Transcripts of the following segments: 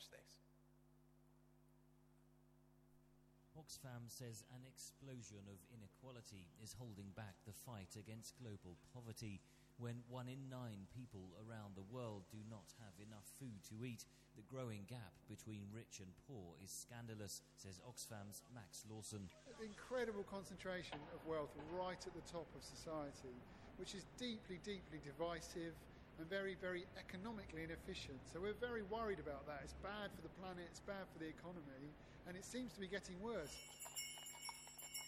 watch this. Oxfam says an explosion of inequality is holding back the fight against global poverty. When one in nine people around the world do not have enough food to eat, the growing gap between rich and poor is scandalous, says Oxfam's Max Lawson. Incredible concentration of wealth right at the top of society, which is deeply, deeply divisive and very, very economically inefficient. So we're very worried about that. It's bad for the planet, it's bad for the economy, and it seems to be getting worse.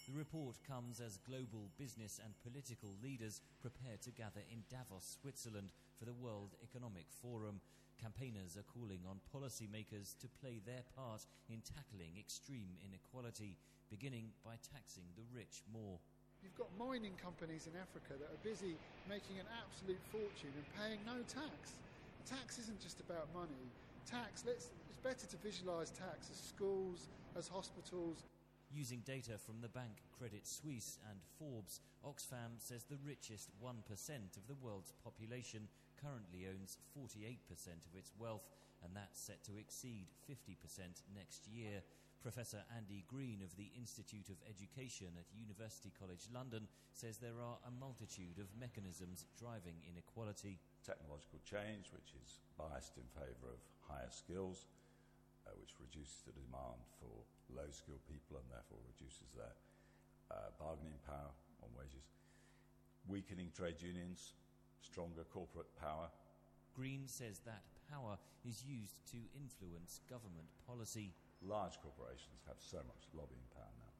The report comes as global business and political leaders prepare to gather in Davos, Switzerland for the World Economic Forum. Campaigners are calling on policymakers to play their part in tackling extreme inequality, beginning by taxing the rich more. You've got mining companies in Africa that are busy making an absolute fortune and paying no tax. Tax isn't just about money. Tax, let's, it's better to visualise tax as schools, as hospitals, Using data from the bank Credit Suisse and Forbes, Oxfam says the richest 1% of the world's population currently owns 48% of its wealth, and that's set to exceed 50% next year. Professor Andy Green of the Institute of Education at University College London says there are a multitude of mechanisms driving inequality. Technological change, which is biased in favour of higher skills uh, which reduces the demand for low skilled people and therefore reduces their uh, bargaining power on wages. Weakening trade unions, stronger corporate power. Green says that power is used to influence government policy. Large corporations have so much lobbying power now.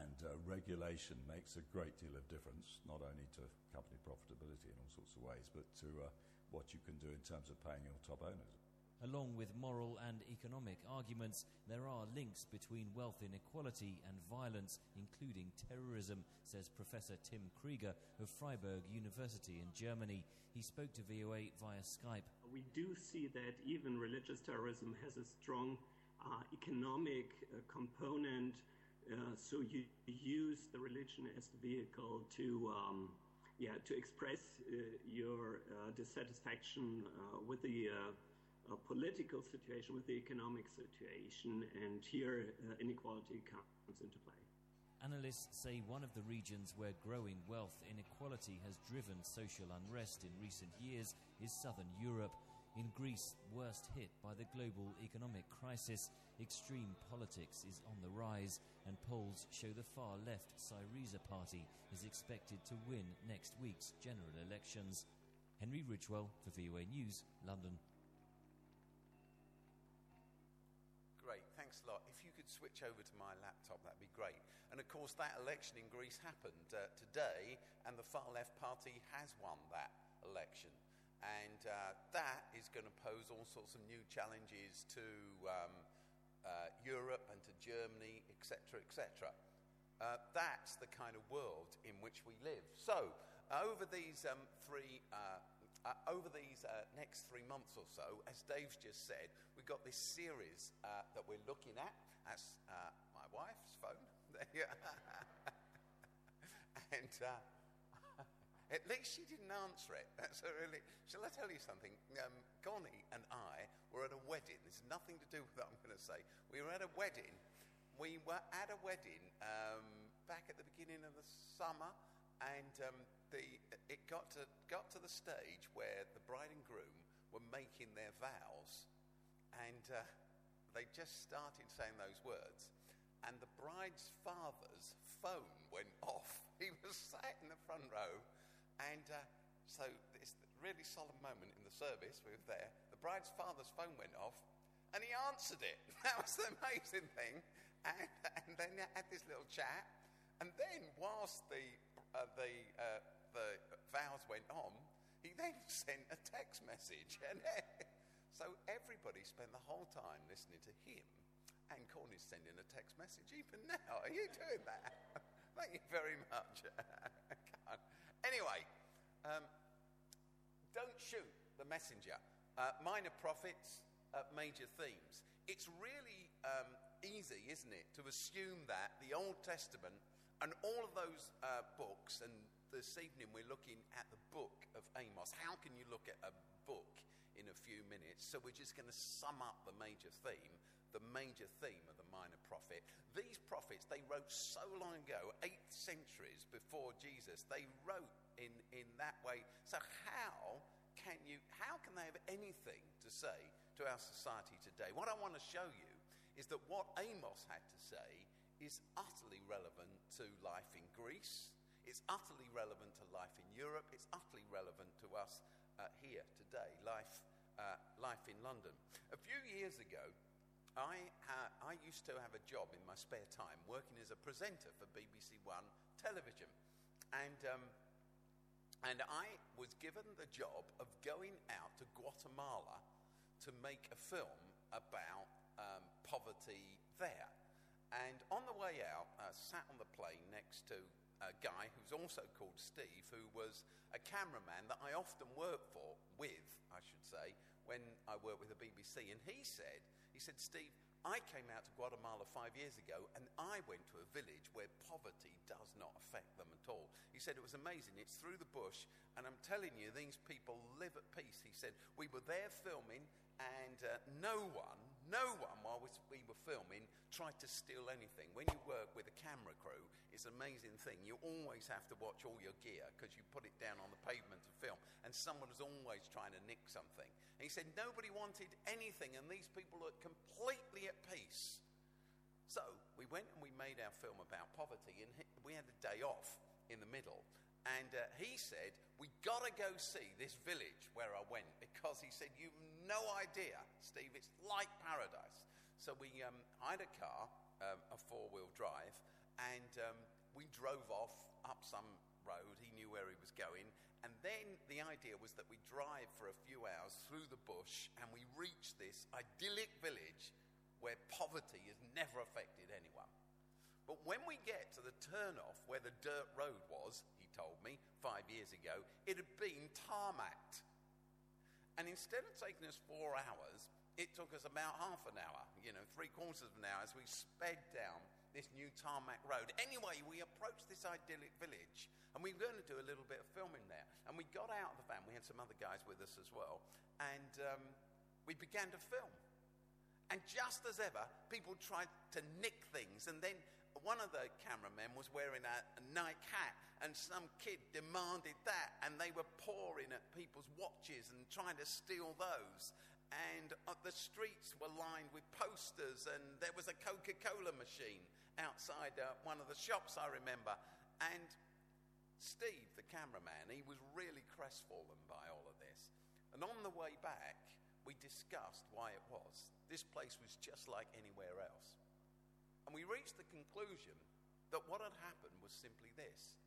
And uh, regulation makes a great deal of difference, not only to company profitability in all sorts of ways, but to uh, what you can do in terms of paying your top owners. Along with moral and economic arguments, there are links between wealth inequality and violence, including terrorism, says Professor Tim Krieger of Freiburg University in Germany. He spoke to VOA via Skype. We do see that even religious terrorism has a strong economic uh, component. Uh, so you use the religion as the vehicle to. Um, yeah, to express uh, your dissatisfaction with the political situation with the economic situation, and here inequality comes into play. Analysts say one of the regions where growing wealth inequality has driven social unrest in recent years is southern Europe. In Greece, worst hit by the global economic crisis, extreme politics is on the rise, and polls show the far left Syriza party is expected to win next week's general elections. Henry Ridgwell for VOA News, London. Great, thanks a lot. If you could switch over to my laptop, that'd be great. And of course, that election in Greece happened uh, today, and the far left party has won that election. And uh, that is going to pose all sorts of new challenges to um, uh, Europe and to Germany, etc., etc. Uh, that's the kind of world in which we live. So, over these um, three uh, uh, over these uh, next three months or so, as Dave's just said, we've got this series uh, that we're looking at. That's uh, my wife's phone. and uh, at least she didn't answer it. That's really. Shall I tell you something? Um, Connie and I were at a wedding. There's nothing to do with what I'm going to say. We were at a wedding. We were at a wedding um, back at the beginning of the summer and um, the, it got to, got to the stage where the bride and groom were making their vows, and uh, they just started saying those words. And the bride's father's phone went off. He was sat in the front row, and uh, so it's a really solemn moment in the service. We were there. The bride's father's phone went off, and he answered it. That was the amazing thing. And, and then they had this little chat. And then, whilst the uh, the, uh, the vows went on, he then sent a text message. And so everybody spent the whole time listening to him. And Corney's sending a text message even now. Are you doing that? Thank you very much. Anyway, um, don't shoot the messenger. Uh, minor prophets, uh, major themes. It's really um, easy, isn't it, to assume that the Old Testament and all of those uh, books, and this evening we're looking at the book of Amos. How can you look at a book in a few minutes. So we're just going to sum up the major theme, the major theme of the minor prophet. These prophets, they wrote so long ago, eight centuries before Jesus. They wrote in, in that way. So how can you, how can they have anything to say to our society today? What I want to show you is that what Amos had to say is utterly relevant to life in Greece. It's utterly relevant to life in Europe. It's utterly relevant to us uh, here today, life, uh, life in London. A few years ago, I, I used to have a job in my spare time working as a presenter for BBC One television. And, um, and I was given the job of going out to Guatemala to make a film about um, poverty there. And on the way out, I sat on the plane next to a guy who's also called Steve, who was a cameraman that I often work for, with, I should say, when I worked with the BBC. And he said, he said, Steve, I came out to Guatemala five years ago and I went to a village where poverty does not affect them at all. He said it was amazing. It's through the bush, and I'm telling you, these people live at peace. He said, We were there filming, and uh, no one, no one, while we were filming, tried to steal anything. When you work with a camera crew, it's an amazing thing. You always have to watch all your gear because you put it down on the pavement to film, and someone is always trying to nick something. And he said nobody wanted anything, and these people are completely at peace. So we went and we made our film about poverty, and we had a day off in the middle. And uh, he said, We got to go see this village where I went because he said, You've no idea, Steve, it's like paradise. So we um, hired a car, um, a four wheel drive, and um, we drove off up some road. He knew where he was going. And then the idea was that we drive for a few hours through the bush and we reach this idyllic village where poverty has never affected anyone. But when we get to the turnoff where the dirt road was, he told me five years ago, it had been tarmacked. And instead of taking us four hours, it took us about half an hour, you know, three quarters of an hour as we sped down this new tarmac road. Anyway, we approached this idyllic village and we were going to do a little bit of filming there. And we got out of the van, we had some other guys with us as well, and um, we began to film. And just as ever, people tried to nick things. And then one of the cameramen was wearing a, a Nike hat, and some kid demanded that. And they were pouring at people's watches and trying to steal those and uh, the streets were lined with posters, and there was a Coca Cola machine outside uh, one of the shops, I remember. And Steve, the cameraman, he was really crestfallen by all of this. And on the way back, we discussed why it was. This place was just like anywhere else. And we reached the conclusion that what had happened was simply this.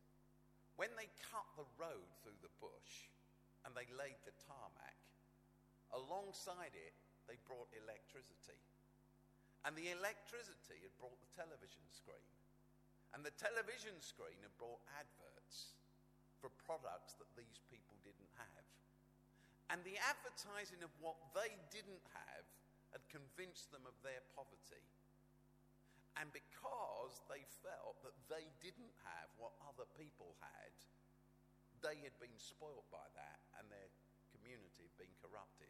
When they cut the road through the bush and they laid the tarmac, alongside it, they brought electricity. And the electricity had brought the television screen. And the television screen had brought adverts for products that these people didn't have. And the advertising of what they didn't have had convinced them of their poverty. And because they felt that they didn't have what other people had, they had been spoilt by that and their community had been corrupted.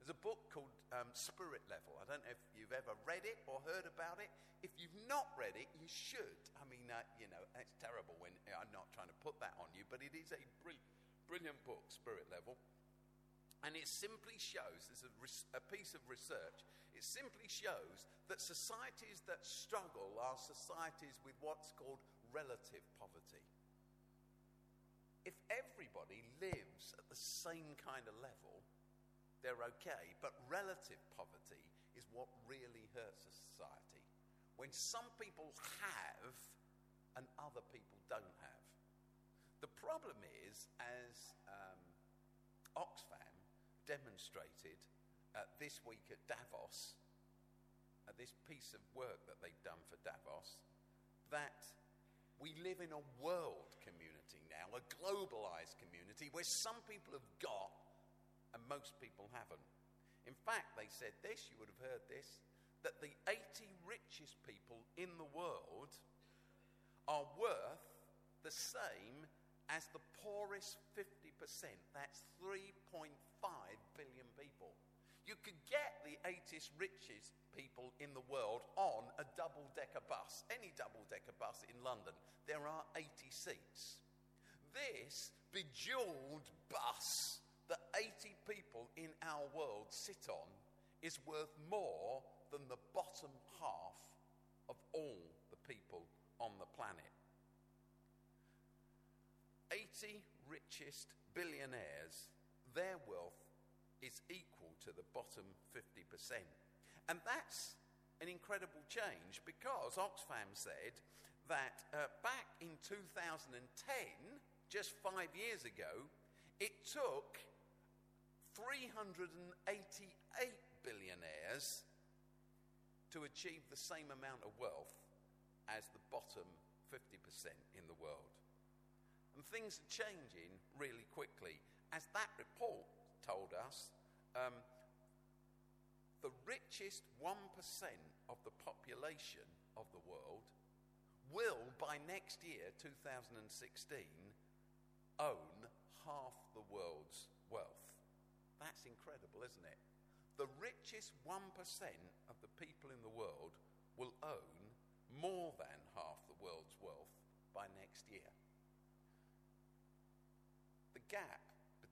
There's a book called um, Spirit Level. I don't know if you've ever read it or heard about it. If you've not read it, you should. I mean, uh, you know, it's terrible when I'm not trying to put that on you, but it is a brilliant book, Spirit Level. And it simply shows, there's a, a piece of research, it simply shows that societies that struggle are societies with what's called relative poverty. If everybody lives at the same kind of level, they're okay. But relative poverty is what really hurts a society. When some people have and other people don't have. The problem is, as um, Oxfam demonstrated uh, this week at Davos, uh, this piece of work that they've done for Davos, that we live in a world community now, a globalized community, where some people have got and most people haven't. In fact, they said this, you would have heard this, that the 80 richest people in the world are worth the same as the poorest 50% that's 3.5 billion people. You could get the 80th richest people in the world on a double decker bus, any double decker bus in London. There are 80 seats. This bejeweled bus that 80 people in our world sit on is worth more than the bottom half of all the people on the planet. 80 richest billionaires, their wealth is equal to the bottom 50%. And that's an incredible change because Oxfam said that uh, back in 2010, just five years ago, it took 388 billionaires to achieve the same amount of wealth as the bottom 50% in the world. And things are changing really quickly. As that told us, um, the richest 1% of the population of the world will, by next year, 2016, own half the world's wealth. That's incredible, isn't it? The richest 1% of the people in the world will own more than half the world's wealth by next year. The gap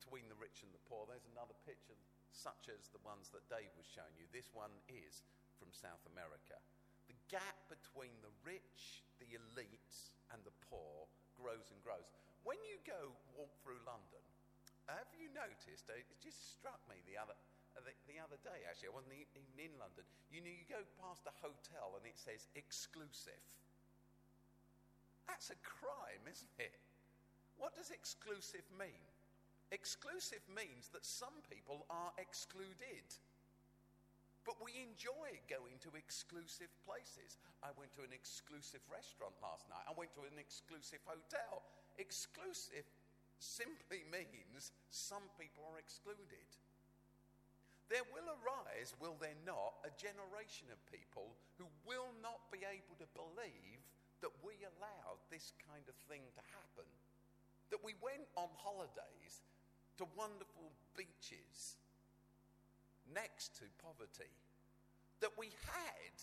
between the rich and the poor, there's another picture such as the ones that Dave was showing you. This one is from South America. The gap between the rich, the elites, and the poor grows and grows. When you go walk through London, have you noticed? Uh, it just struck me the other, uh, the, the, other day, actually. I wasn't even in London. You know, you go past a hotel and it says exclusive. That's a crime, isn't it? What does exclusive mean? Exclusive means that some people are excluded. But we enjoy going to exclusive places. I went to an exclusive restaurant last night. I went to an exclusive hotel. Exclusive simply means some people are excluded. There will arise, will there not, a generation of people who will not be able to believe that we allowed this kind of thing to happen. That we went on holidays to wonderful beaches next to poverty. That we had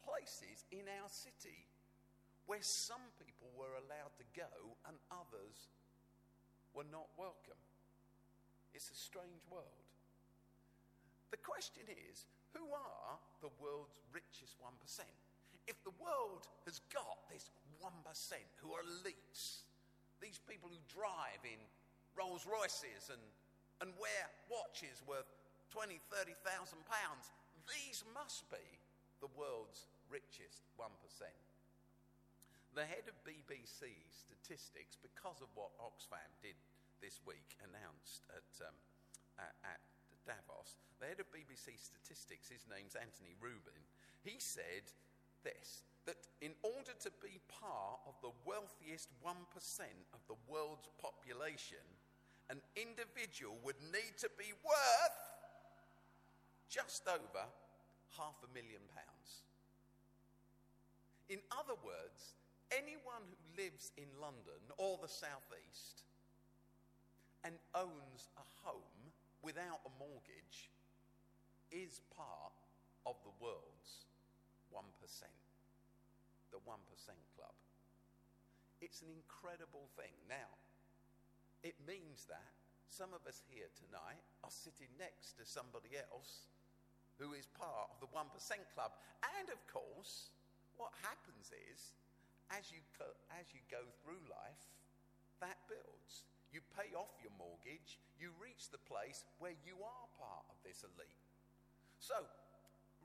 places in our city where some people were allowed to go and others were not welcome. It's a strange world. The question is who are the world's richest 1%? If the world has got this 1% who are elites, these people who drive in Rolls Royces and, and wear watches worth 20, 30,000 pounds. These must be the world's richest 1%. The head of BBC Statistics, because of what Oxfam did this week, announced at, um, at, at Davos, the head of BBC Statistics, his name's Anthony Reuben, he said this that in order to be part of the wealthiest 1% of the world's population, an individual would need to be worth just over half a million pounds. In other words, anyone who lives in London or the southeast and owns a home without a mortgage is part of the world's 1%, the 1% club. It's an incredible thing. Now, it means that some of us here tonight are sitting next to somebody else who is part of the 1% club. And of course, what happens is, as you, as you go through life, that builds. You pay off your mortgage, you reach the place where you are part of this elite. So,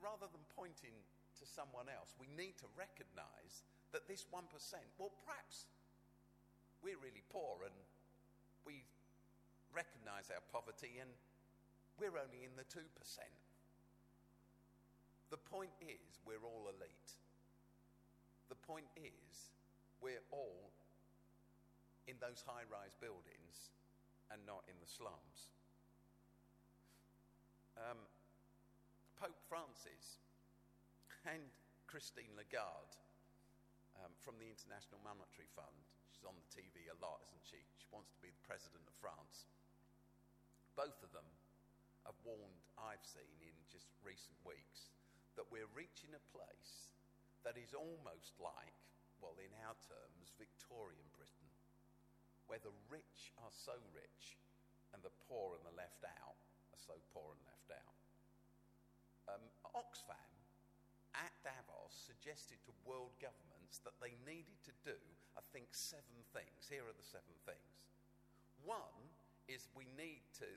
rather than pointing to someone else, we need to recognize that this 1%, well, perhaps we're really poor and we recognize our poverty and we're only in the 2%. The point is, we're all elite. The point is, we're all in those high rise buildings and not in the slums. Um, Pope Francis and Christine Lagarde um, from the International Monetary Fund. She's on the TV a lot, isn't she? She wants to be the president of France. Both of them have warned, I've seen in just recent weeks, that we're reaching a place that is almost like, well, in our terms, Victorian Britain, where the rich are so rich and the poor and the left out are so poor and left out. Um, Oxfam Davos suggested to world governments that they needed to do, I think, seven things. Here are the seven things. One is we need to,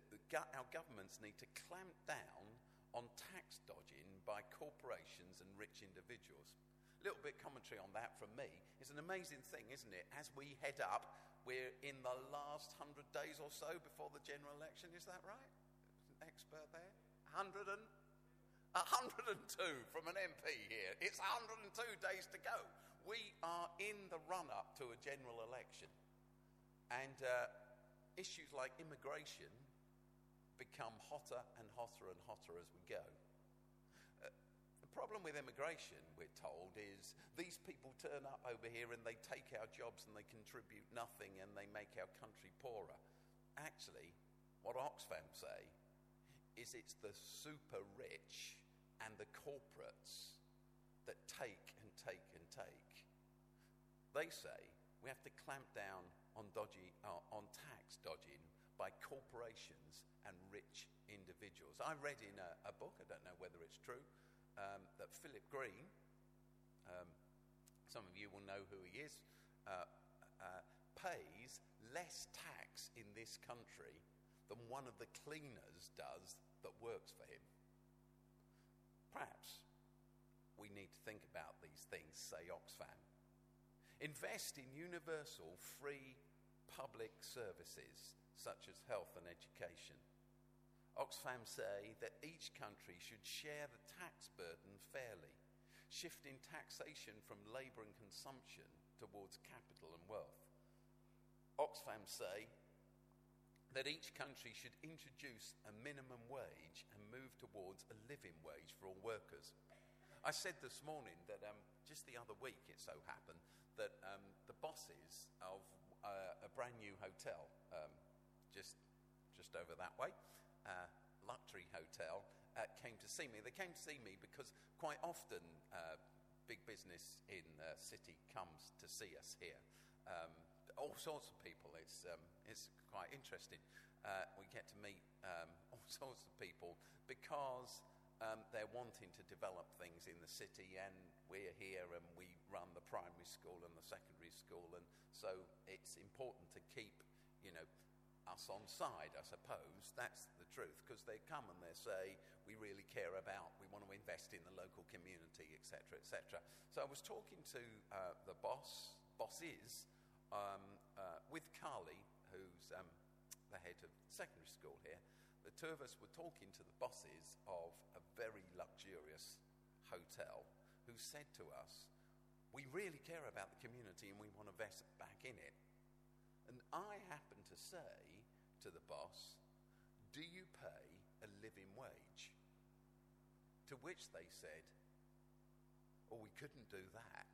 our governments need to clamp down on tax dodging by corporations and rich individuals. A little bit commentary on that from me. It's an amazing thing, isn't it? As we head up, we're in the last hundred days or so before the general election. Is that right? An expert there? 100 and 102 from an MP here. It's 102 days to go. We are in the run up to a general election. And uh, issues like immigration become hotter and hotter and hotter as we go. Uh, the problem with immigration, we're told, is these people turn up over here and they take our jobs and they contribute nothing and they make our country poorer. Actually, what Oxfam say is it's the super rich and the corporates that take and take and take. They say we have to clamp down on, dodgy, uh, on tax dodging by corporations and rich individuals. I read in a, a book, I don't know whether it's true, um, that Philip Green, um, some of you will know who he is, uh, uh, pays less tax in this country than one of the cleaners does that works for him. Perhaps we need to think about these things, say Oxfam. Invest in universal, free, public services such as health and education. Oxfam say that each country should share the tax burden fairly, shifting taxation from labour and consumption towards capital and wealth. Oxfam say that each country should introduce a minimum wage and move towards a living wage for all workers. I said this morning that um, just the other week it so happened that um, the bosses of uh, a brand new hotel um, just, just over that way, uh, luxury hotel, uh, came to see me. They came to see me because quite often uh, big business in the city comes to see us here. Um, all sorts of people. It's, um, it's quite interesting. Uh, we get to meet um, all sorts of people because um, they're wanting to develop things in the city, and we're here and we run the primary school and the secondary school, and so it's important to keep, you know, us on side, I suppose. That's the truth, because they come and they say, we really care about, we want to invest in the local community, etc., etc. So I was talking to uh, the boss, bosses, um, uh, with Carly, who's um, the head of secondary school here, the two of us were talking to the bosses of a very luxurious hotel who said to us, We really care about the community and we want to invest back in it. And I happened to say to the boss, Do you pay a living wage? To which they said, Oh, we couldn't do that.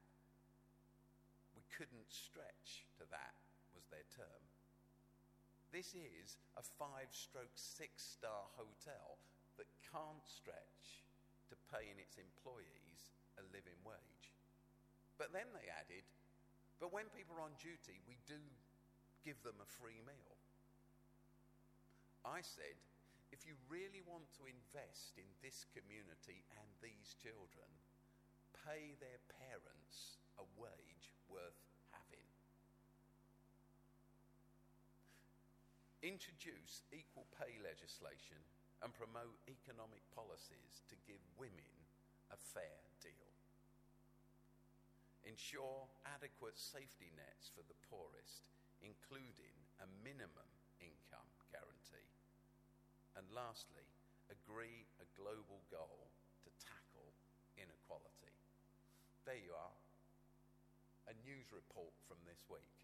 Couldn't stretch to that, was their term. This is a five stroke six star hotel that can't stretch to paying its employees a living wage. But then they added, but when people are on duty, we do give them a free meal. I said, if you really want to invest in this community and these children, pay their parents a wage worth introduce equal pay legislation and promote economic policies to give women a fair deal. Ensure adequate safety nets for the poorest, including a minimum income guarantee. And lastly, agree a global goal to tackle inequality. There you are. A news report from this week.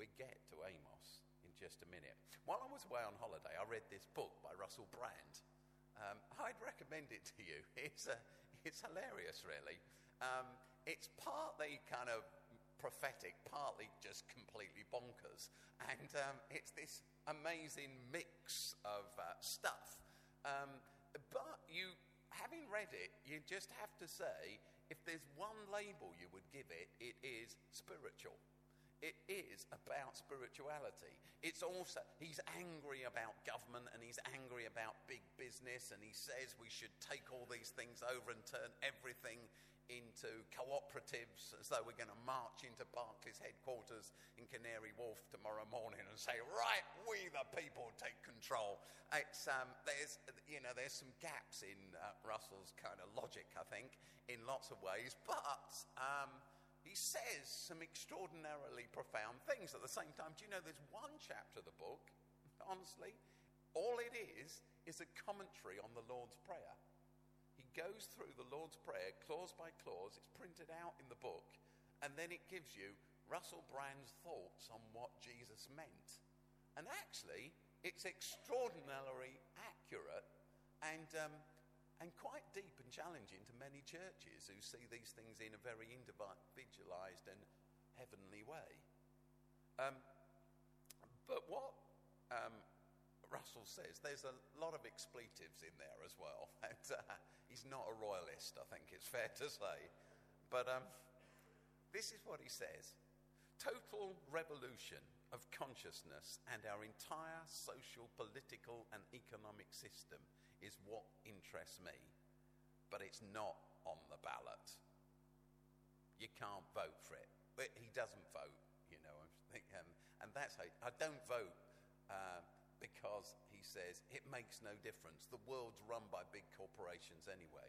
We get to Amos just a minute. While I was away on holiday, I read this book by Russell Brand. Um, I'd recommend it to you. It's, a, it's hilarious, really. Um, it's partly kind of prophetic, partly just completely bonkers. And um, it's this amazing mix of uh, stuff. Um, but you, having read it, you just have to say if there's one label you would give it, it is spiritual. It is about spirituality. It's also, he's angry about government and he's angry about big business and he says we should take all these things over and turn everything into cooperatives as though we're going to march into Barclays headquarters in Canary Wharf tomorrow morning and say, right, we the people take control. It's, um, there's, you know, there's some gaps in uh, Russell's kind of logic, I think, in lots of ways, but um, he says some extraordinarily profound things at the same time. Do you know there's one chapter of the book, honestly, all it is is a commentary on the Lord's Prayer He goes through the Lord's Prayer clause by clause. It's printed out in the book, and then it gives you Russell Brand's thoughts on what Jesus meant. And actually, it's extraordinarily accurate and, um, and quite deep and challenging to many churches who see these things in a very individualized and heavenly way. Um, but what um, Russell says, there's a lot of expletives in there as well. And, uh, he's not a royalist, I think it's fair to say. But um, this is what he says total revolution of consciousness and our entire social, political, and economic system is what interests me. But it's not on the ballot. You can't vote for it. But he doesn't vote, you know. Um, and that's how I don't vote uh, because he says it makes no difference. The world's run by big corporations anyway.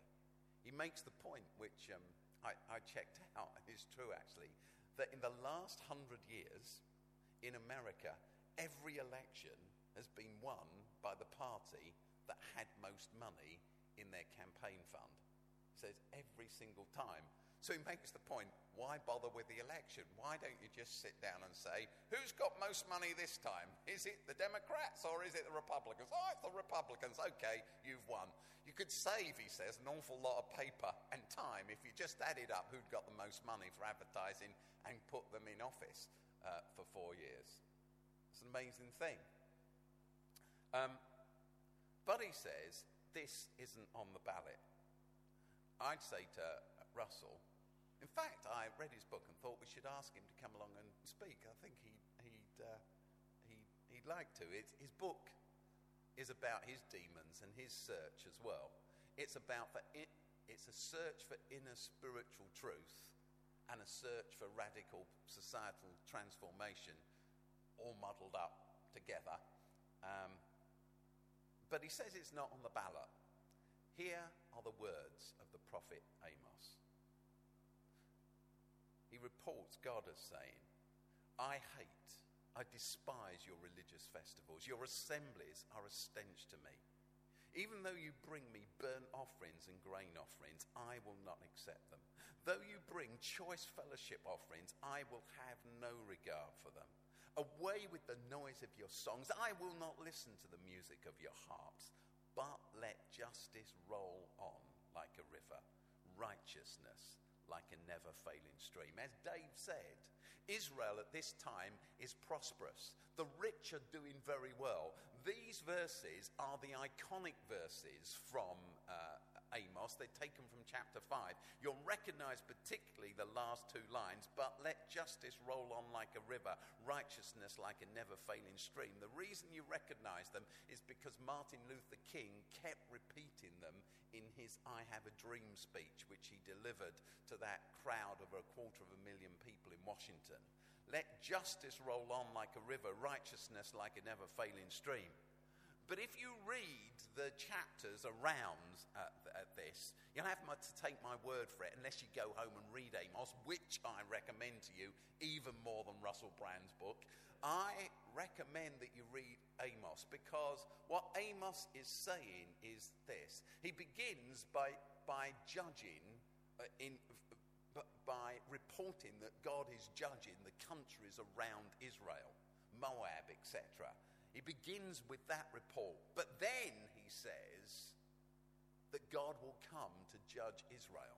He makes the point, which um, I, I checked out, and it's true actually, that in the last hundred years in America, every election has been won by the party that had most money in their campaign fund. Says every single time. So he makes the point why bother with the election? Why don't you just sit down and say, who's got most money this time? Is it the Democrats or is it the Republicans? Oh, it's the Republicans. Okay, you've won. You could save, he says, an awful lot of paper and time if you just added up who'd got the most money for advertising and put them in office uh, for four years. It's an amazing thing. Um, but he says, this isn't on the ballot. I'd say to Russell, in fact, I read his book and thought we should ask him to come along and speak. I think he'd, he'd, uh, he'd, he'd like to. His book is about his demons and his search as well. It's about for it, it's a search for inner spiritual truth and a search for radical societal transformation, all muddled up together. Um, but he says it's not on the ballot. Here are the words of the prophet Amos He reports God as saying, I hate, I despise your religious festivals. Your assemblies are a stench to me. Even though you bring me burnt offerings and grain offerings, I will not accept them. Though you bring choice fellowship offerings, I will have no regard for them. Away with the noise of your songs. I will not listen to the music of your harps. But let justice roll on like a river, righteousness like a never failing stream. As Dave said, Israel at this time is prosperous. The rich are doing very well. These verses are the iconic verses from uh, Amos. They're taken from chapter 5. You'll recognize particularly the last two lines, but let justice roll on like a river, righteousness like a never failing stream. The reason you recognize them is because Martin Luther King kept repeating them in his I Have a Dream speech, which he delivered to that crowd of a quarter of a million people in Washington. Let justice roll on like a river, righteousness like a never failing stream. But if you read the chapters around uh, th- this, you'll have to take my word for it unless you go home and read Amos, which I recommend to you even more than Russell Brand's book. I recommend that you read Amos because what Amos is saying is this. He begins by, by judging, uh, in, by reporting that God is judging the countries around Israel, Moab, etc. He begins with that report. But then he says that God will come to judge Israel.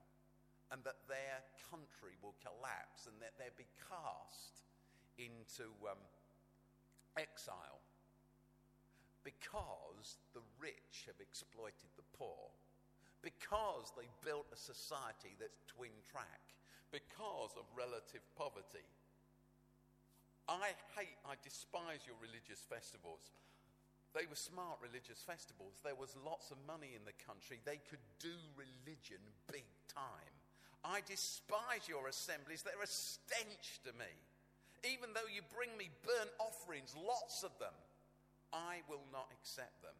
and that their country will collapse and that they'll be cast into um, exile because the rich have exploited the poor, because they built a society that's twin track, because of relative poverty. I hate, I despise your religious festivals. They were smart religious festivals. There was lots of money in the country. They could do religion big time. I despise your assemblies. They're a stench to me. Even though you bring me burnt offerings, lots of them, I will not accept them.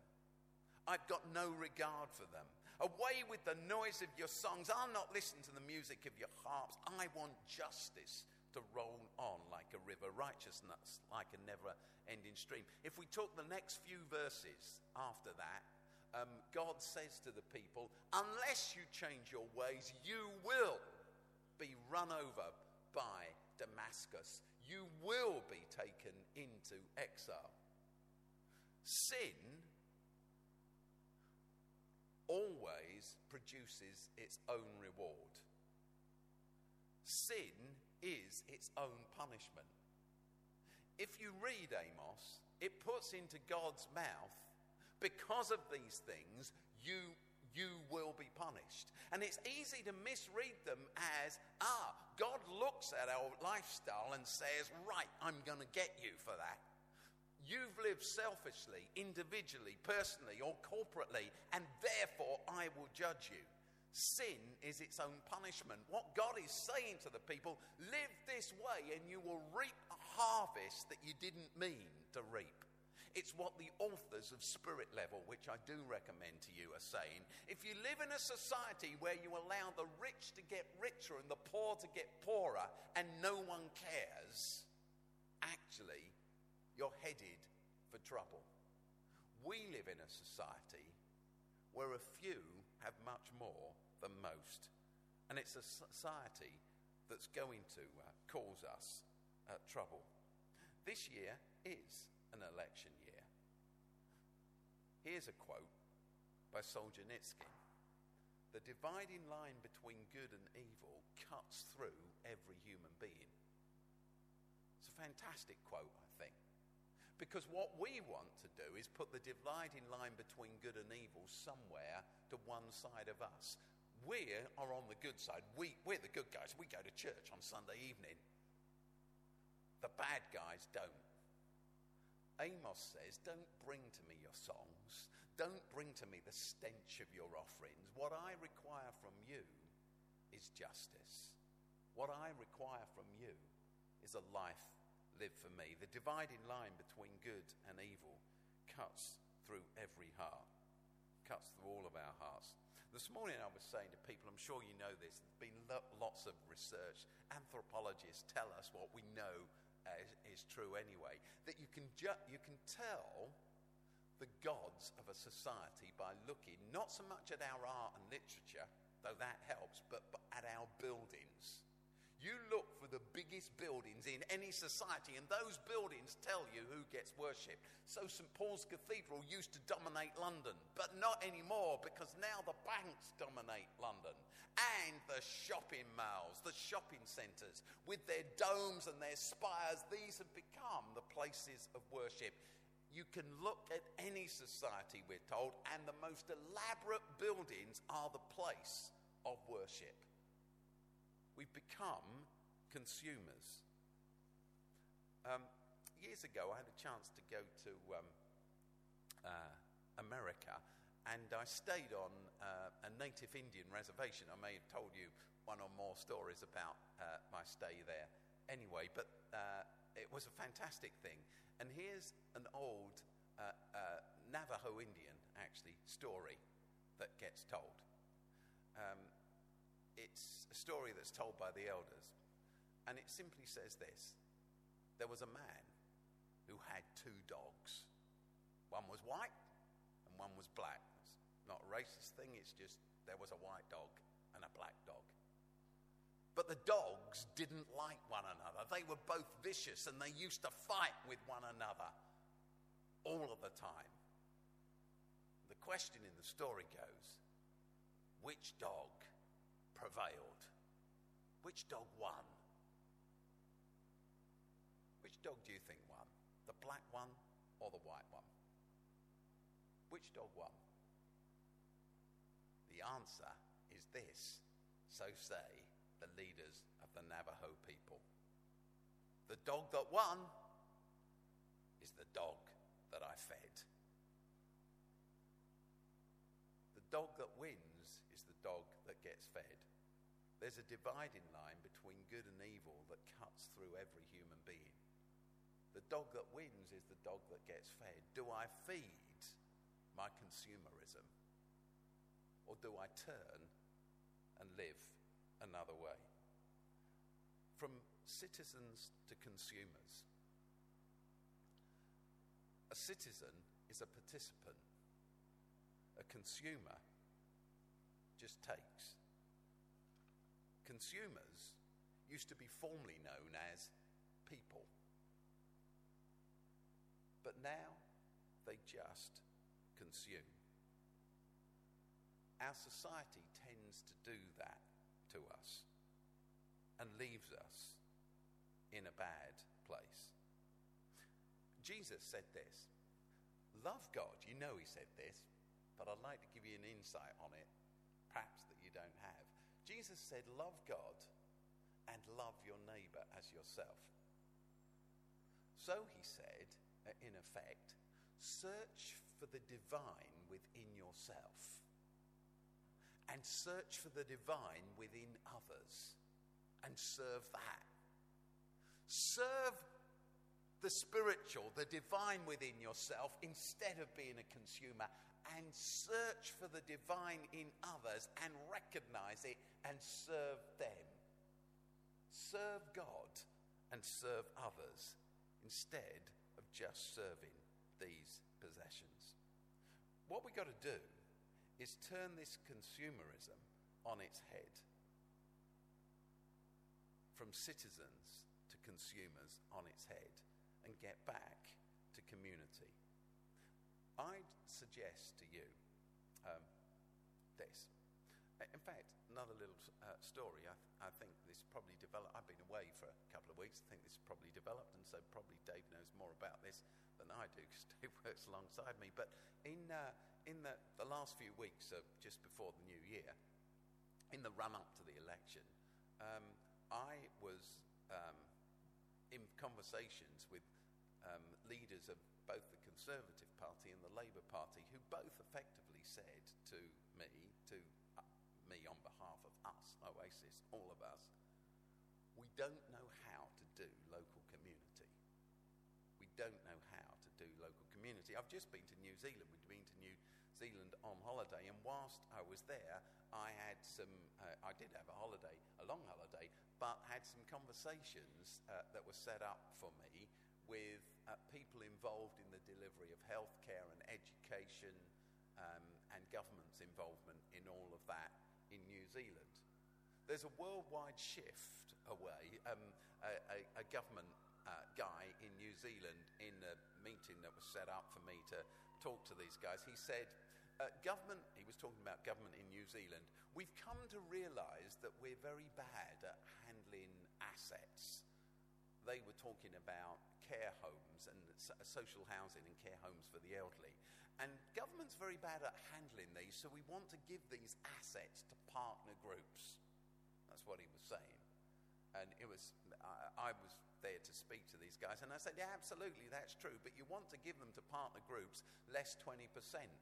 I've got no regard for them. Away with the noise of your songs. I'll not listen to the music of your harps. I want justice to roll on like a river, righteousness like a never ending stream. If we took the next few verses after that, um, God says to the people, unless you change your ways, you will be run over by Damascus. You will be taken into exile. Sin always produces its own reward. Sin is its own punishment. If you read Amos, it puts into God's mouth, because of these things, you, you will be punished. And it's easy to misread them as, ah, God looks at our lifestyle and says, right, I'm going to get you for that. You've lived selfishly, individually, personally, or corporately, and therefore I will judge you. Sin is its own punishment. What God is saying to the people live this way and you will reap a harvest that you didn't mean to reap. It's what the authors of Spirit Level, which I do recommend to you, are saying. If you live in a society where you allow the rich to get richer and the poor to get poorer and no one cares, actually, you're headed for trouble. We live in a society where a few have much more than most. And it's a society that's going to uh, cause us uh, trouble. This year is an election year. Here's a quote by Solzhenitsyn The dividing line between good and evil cuts through every human being. It's a fantastic quote, I think. Because what we want to do is put the dividing line between good and evil somewhere to one side of us. We are on the good side. We, we're the good guys. We go to church on Sunday evening. The bad guys don't. Amos says, Don't bring to me your songs. Don't bring to me the stench of your offerings. What I require from you is justice. What I require from you is a life lived for me. The dividing line between good and evil cuts through every heart, cuts through all of our hearts. This morning I was saying to people, I'm sure you know this, there's been lots of research. Anthropologists tell us what we know is, is true anyway, that you can, ju- you can tell the gods of a society by looking not so much at our art and literature, though that helps, but, but at our buildings. You look for the biggest buildings in any society, and those buildings tell you who gets worshipped. So, St. Paul's Cathedral used to dominate London, but not anymore because now the banks dominate London. And the shopping malls, the shopping centres, with their domes and their spires, these have become the places of worship. You can look at any society, we're told, and the most elaborate buildings are the place of worship. We've become consumers. Um, years ago, I had a chance to go to um, uh, America and I stayed on uh, a native Indian reservation. I may have told you one or more stories about uh, my stay there anyway, but uh, it was a fantastic thing. And here's an old uh, uh, Navajo Indian, actually, story that gets told. Um, it's a story that's told by the elders. And it simply says this There was a man who had two dogs. One was white and one was black. It's not a racist thing, it's just there was a white dog and a black dog. But the dogs didn't like one another. They were both vicious and they used to fight with one another all of the time. The question in the story goes which dog prevailed. Which dog won? Which dog do you think won? The black one or the white one? Which dog won? The answer is this. So say the leaders of the Navajo people. The dog that won is the dog that I fed. The dog that wins is the dog that gets fed. There's a dividing line between good and evil that cuts through every human being. The dog that wins is the dog that gets fed. Do I feed my consumerism? Or do I turn and live another way? From citizens to consumers. A citizen is a participant, a consumer just takes. Consumers used to be formally known as people, but now they just consume. Our society tends to do that to us and leaves us in a bad place. Jesus said this Love God. You know he said this, but I'd like to give you an insight on it, perhaps that you don't have. Jesus said, Love God and love your neighbor as yourself. So he said, uh, in effect, search for the divine within yourself and search for the divine within others and serve that. Serve the spiritual, the divine within yourself instead of being a consumer and search for the divine in others and recognize it and serve them. Serve God and serve others instead of just serving these possessions. What we've got to do is turn this consumerism on its head from citizens to consumers on its head and get back to community. I'd suggest to you um, this. In fact, another little uh, story. I, th- I, think this probably developed. I've been away for a couple of weeks. I think this probably developed, and so probably Dave knows more about this than I do because Dave works alongside me. But in uh, in the, the last few weeks, uh, just before the new year, in the run up to the election, um, I was um, in conversations with um, leaders of both the Conservative Party and the Labour Party, who both effectively said to me, to uh, me on behalf of us, Oasis, all of us, we don't know how to do local community. We don't know how to do local community. I've just been to New Zealand. We'd been to New Zealand on holiday, and whilst I was there, I had some, uh, I did have a holiday, a long holiday, but had some conversations uh, that were set up for me with people involved in the delivery of healthcare and education um, and government's involvement in all of that in New Zealand. There's a worldwide shift away. Um, a, a, a, government uh, guy in New Zealand, in a meeting that was set up for me to talk to these guys, he said, uh, government, he was talking about government in New Zealand, we've come to realize that we're very bad at handling assets. They were talking about care homes and uh, social housing and care homes for the elderly. And government's very bad at handling these, so we want to give these assets to partner groups. That's what he was saying. And it was, I, I was there to speak to these guys, and I said, Yeah, absolutely, that's true, but you want to give them to partner groups less 20%.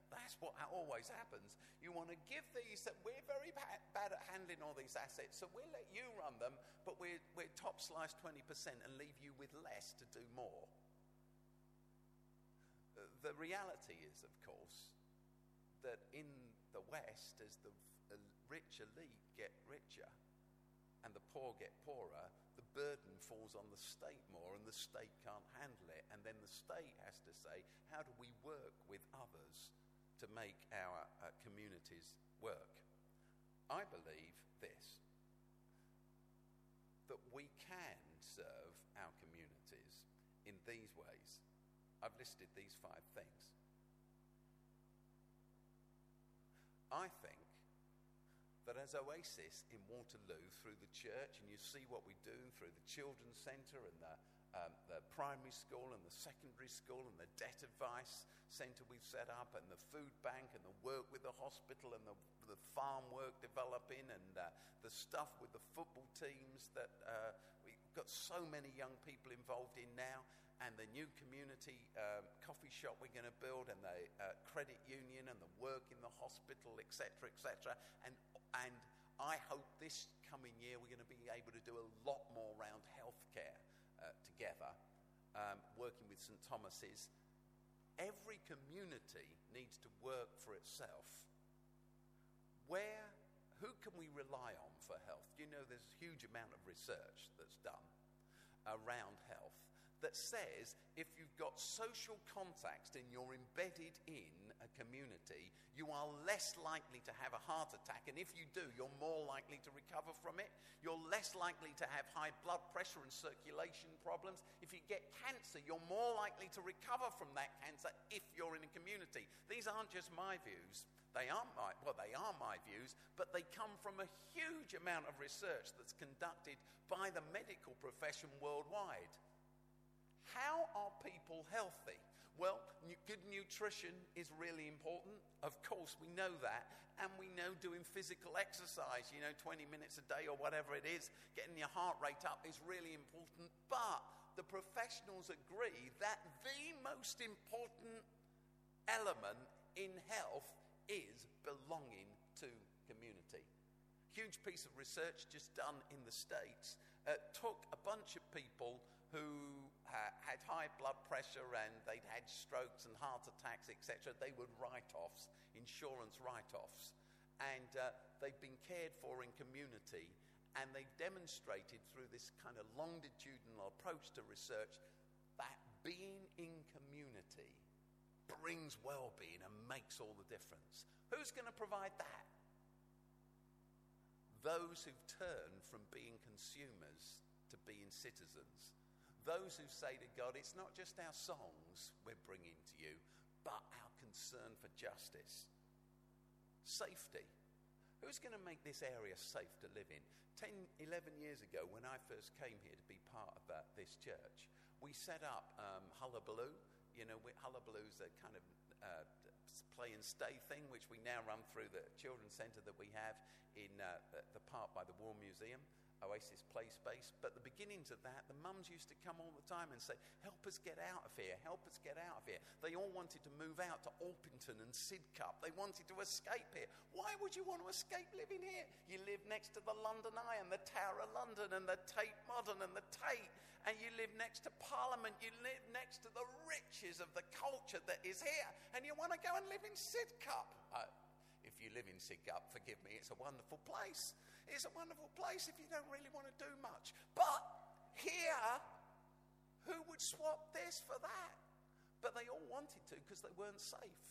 That's what always happens. You want to give these, that we're very bad, bad at handling all these assets, so we'll let you run them, but we're, we're top slice 20% and leave you with less to do more. The reality is, of course, that in the West, as the rich elite get richer and the poor get poorer, the burden falls on the state more, and the state can't handle it. And then the state has to say, how do we work with others to make our uh, communities work? I believe this that we can serve our communities in these ways. I've listed these five things. I think as as Oasis in Waterloo through the church, and you see what we do through the children's centre and the, um, the primary school and the secondary school and the debt advice centre we've set up and the food bank and the work with the hospital and the, the farm work developing and uh, the stuff with the football teams that uh, we've got so many young people involved in now and the new community um, coffee shop we're going to build and the uh, credit union and the work in the hospital etc etc and and I hope this coming year we're going to be able to do a lot more around healthcare uh, together, um, working with St Thomas's. Every community needs to work for itself. Where, who can we rely on for health? You know, there's a huge amount of research that's done around health that says if you've got social context and you're embedded in a community, you are less likely to have a heart attack. And if you do, you're more likely to recover from it. You're less likely to have high blood pressure and circulation problems. If you get cancer, you're more likely to recover from that cancer if you're in a community. These aren't just my views. They aren't my, well, they are my views, but they come from a huge amount of research that's conducted by the medical profession worldwide. How are people healthy? Well, good nutrition is really important. Of course, we know that. And we know doing physical exercise, you know, 20 minutes a day or whatever it is, getting your heart rate up is really important. But the professionals agree that the most important element in health is belonging to community. Huge piece of research just done in the States uh, took a bunch of people who ha- had high blood pressure and they'd had strokes and heart attacks, etc., they were write offs, insurance write offs. And uh, they've been cared for in community, and they've demonstrated through this kind of longitudinal approach to research that being in community brings well being and makes all the difference. Who's going to provide that? Those who've turned from being consumers to being citizens those who say to God, it's not just our songs we're bringing to you, but our concern for justice. Safety. Who's going to make this area safe to live in? 10, 11 years ago, when I first came here to be part of uh, this church, we set up um, Hullabaloo. You know, Hullabaloo is a kind of uh, play and stay thing, which we now run through the children's centre that we have in uh, the park by the War Museum. Oasis Play Space. But the beginnings of that, the mums used to come all the time and say, Help us get out of here, help us get out of here. They all wanted to move out to Orpington and Sidcup. They wanted to escape here. Why would you want to escape living here? You live next to the London Eye and the Tower of London and the Tate Modern and the Tate, and you live next to Parliament. You live next to the riches of the culture that is here, and you want to go and live in Sidcup. Uh, if you live in Sidcup, forgive me, it's a wonderful place. It's a wonderful place if you don't really want to do much. But here, who would swap this for that? But they all wanted to because they weren't safe.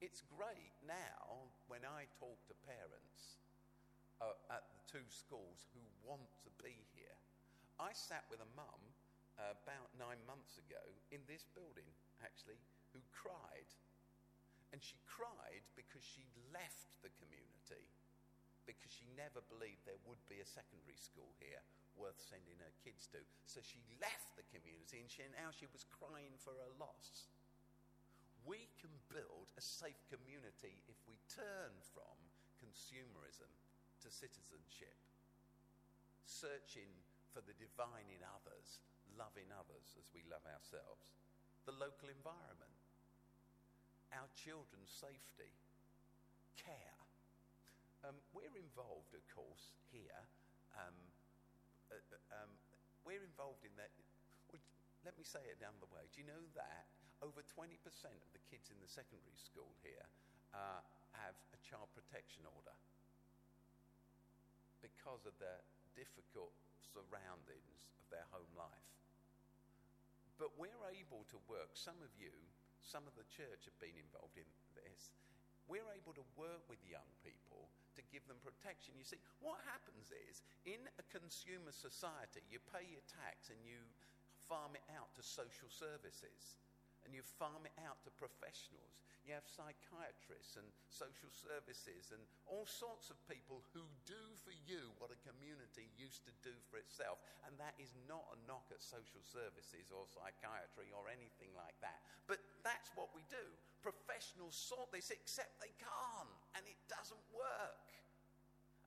It's great now when I talk to parents uh, at the two schools who want to be here. I sat with a mum uh, about nine months ago in this building, actually, who cried. And she cried because she'd left the community because she never believed there would be a secondary school here worth sending her kids to. So she left the community and she, now she was crying for her loss. We can build a safe community if we turn from consumerism to citizenship, searching for the divine in others, loving others as we love ourselves, the local environment, our children's safety, care um, we're involved, of course, here. Um, uh, uh, um, we're involved in that. Let me say it down the way. Do you know that over 20% of the kids in the secondary school here uh, have a child protection order because of the difficult surroundings of their home life? But we're able to work, some of you, some of the church have been involved in this. We're able to work with young people to give them protection. You see, what happens is in a consumer society, you pay your tax and you farm it out to social services. And you farm it out to professionals. You have psychiatrists and social services and all sorts of people who do for you what a community used to do for itself. And that is not a knock at social services or psychiatry or anything like that. But that's what we do. Professionals sort this, except they can't, and it doesn't work.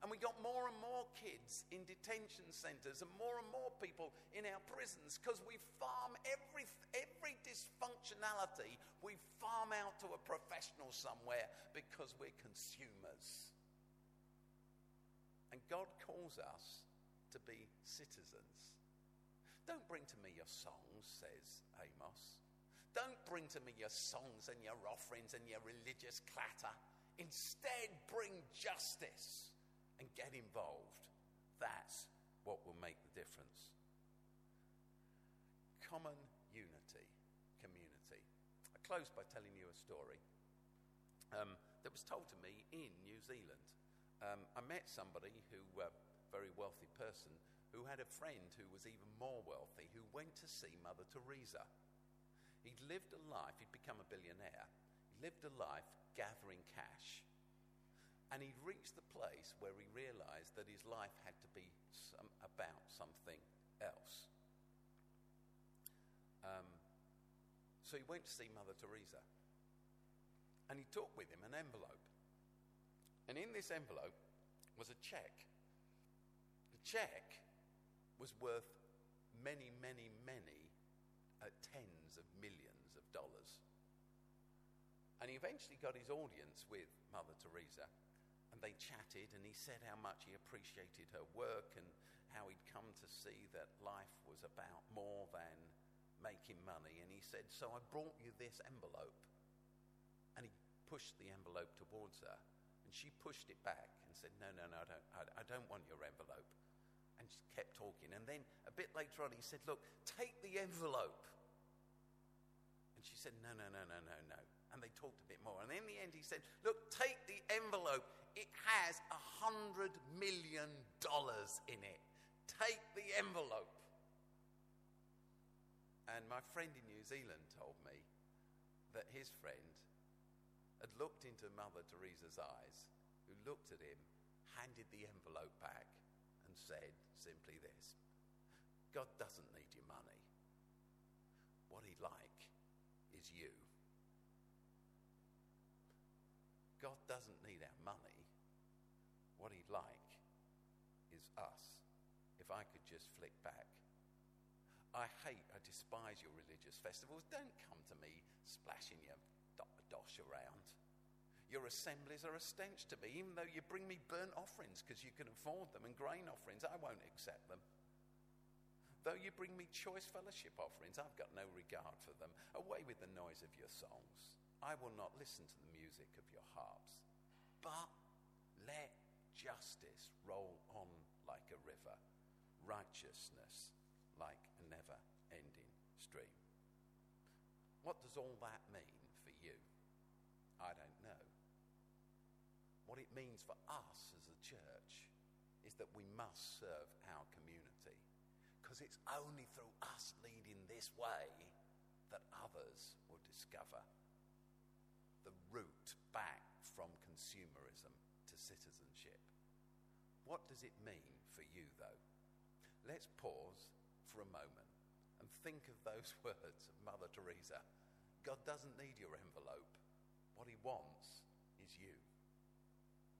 And we got more and more kids in detention centres and more and more people in our prisons because we farm every, every dysfunctionality, we farm out to a professional somewhere because we're consumers. And God calls us to be citizens. Don't bring to me your songs, says Amos. Don't bring to me your songs and your offerings and your religious clatter. Instead, bring justice and get involved. That's what will make the difference. Common unity, community. I close by telling you a story um, that was told to me in New Zealand. Um, I met somebody who, a uh, very wealthy person, who had a friend who was even more wealthy who went to see Mother Teresa. He'd lived a life, he'd become a billionaire, he lived a life gathering cash and he'd reached the place where he realized that his life had to be some, about something else. Um, so he went to see Mother Teresa. And he took with him an envelope. And in this envelope was a check. The check was worth many, many, many uh, tens of millions of dollars. And he eventually got his audience with Mother Teresa they chatted, and he said how much he appreciated her work and how he'd come to see that life was about more than making money. And he said, So I brought you this envelope. And he pushed the envelope towards her, and she pushed it back and said, No, no, no, I don't, I, I don't want your envelope. And she kept talking. And then a bit later on, he said, Look, take the envelope. And she said, No, no, no, no, no, no. And they talked a bit more. And in the end, he said, Look, take the envelope it has a hundred million dollars in it. Take the envelope. And my friend in New Zealand told me that his friend had looked into Mother Teresa's eyes, who looked at him, handed the envelope back, and said simply this God doesn't need your money. What he'd like is you. God doesn't need our money what he'd like is us. If I could just flick back. I hate, I despise your religious festivals. Don't come to me splashing your dosh around. Your assemblies are a stench to me, even though you bring me burnt offerings because you can afford them and grain offerings, I won't accept them. Though you bring me choice fellowship offerings, I've got no regard for them. Away with the noise of your songs. I will not listen to the music of your harps. But let justice roll on like a river, righteousness like a never ending stream. What does all that mean for you? I don't know. What it means for us as a church is that we must serve our community because it's only through us leading this way that others will discover back from consumerism to citizenship. What does it mean for you, though? Let's pause for a moment and think of those words of Mother Teresa. God doesn't need your envelope. What he wants is you.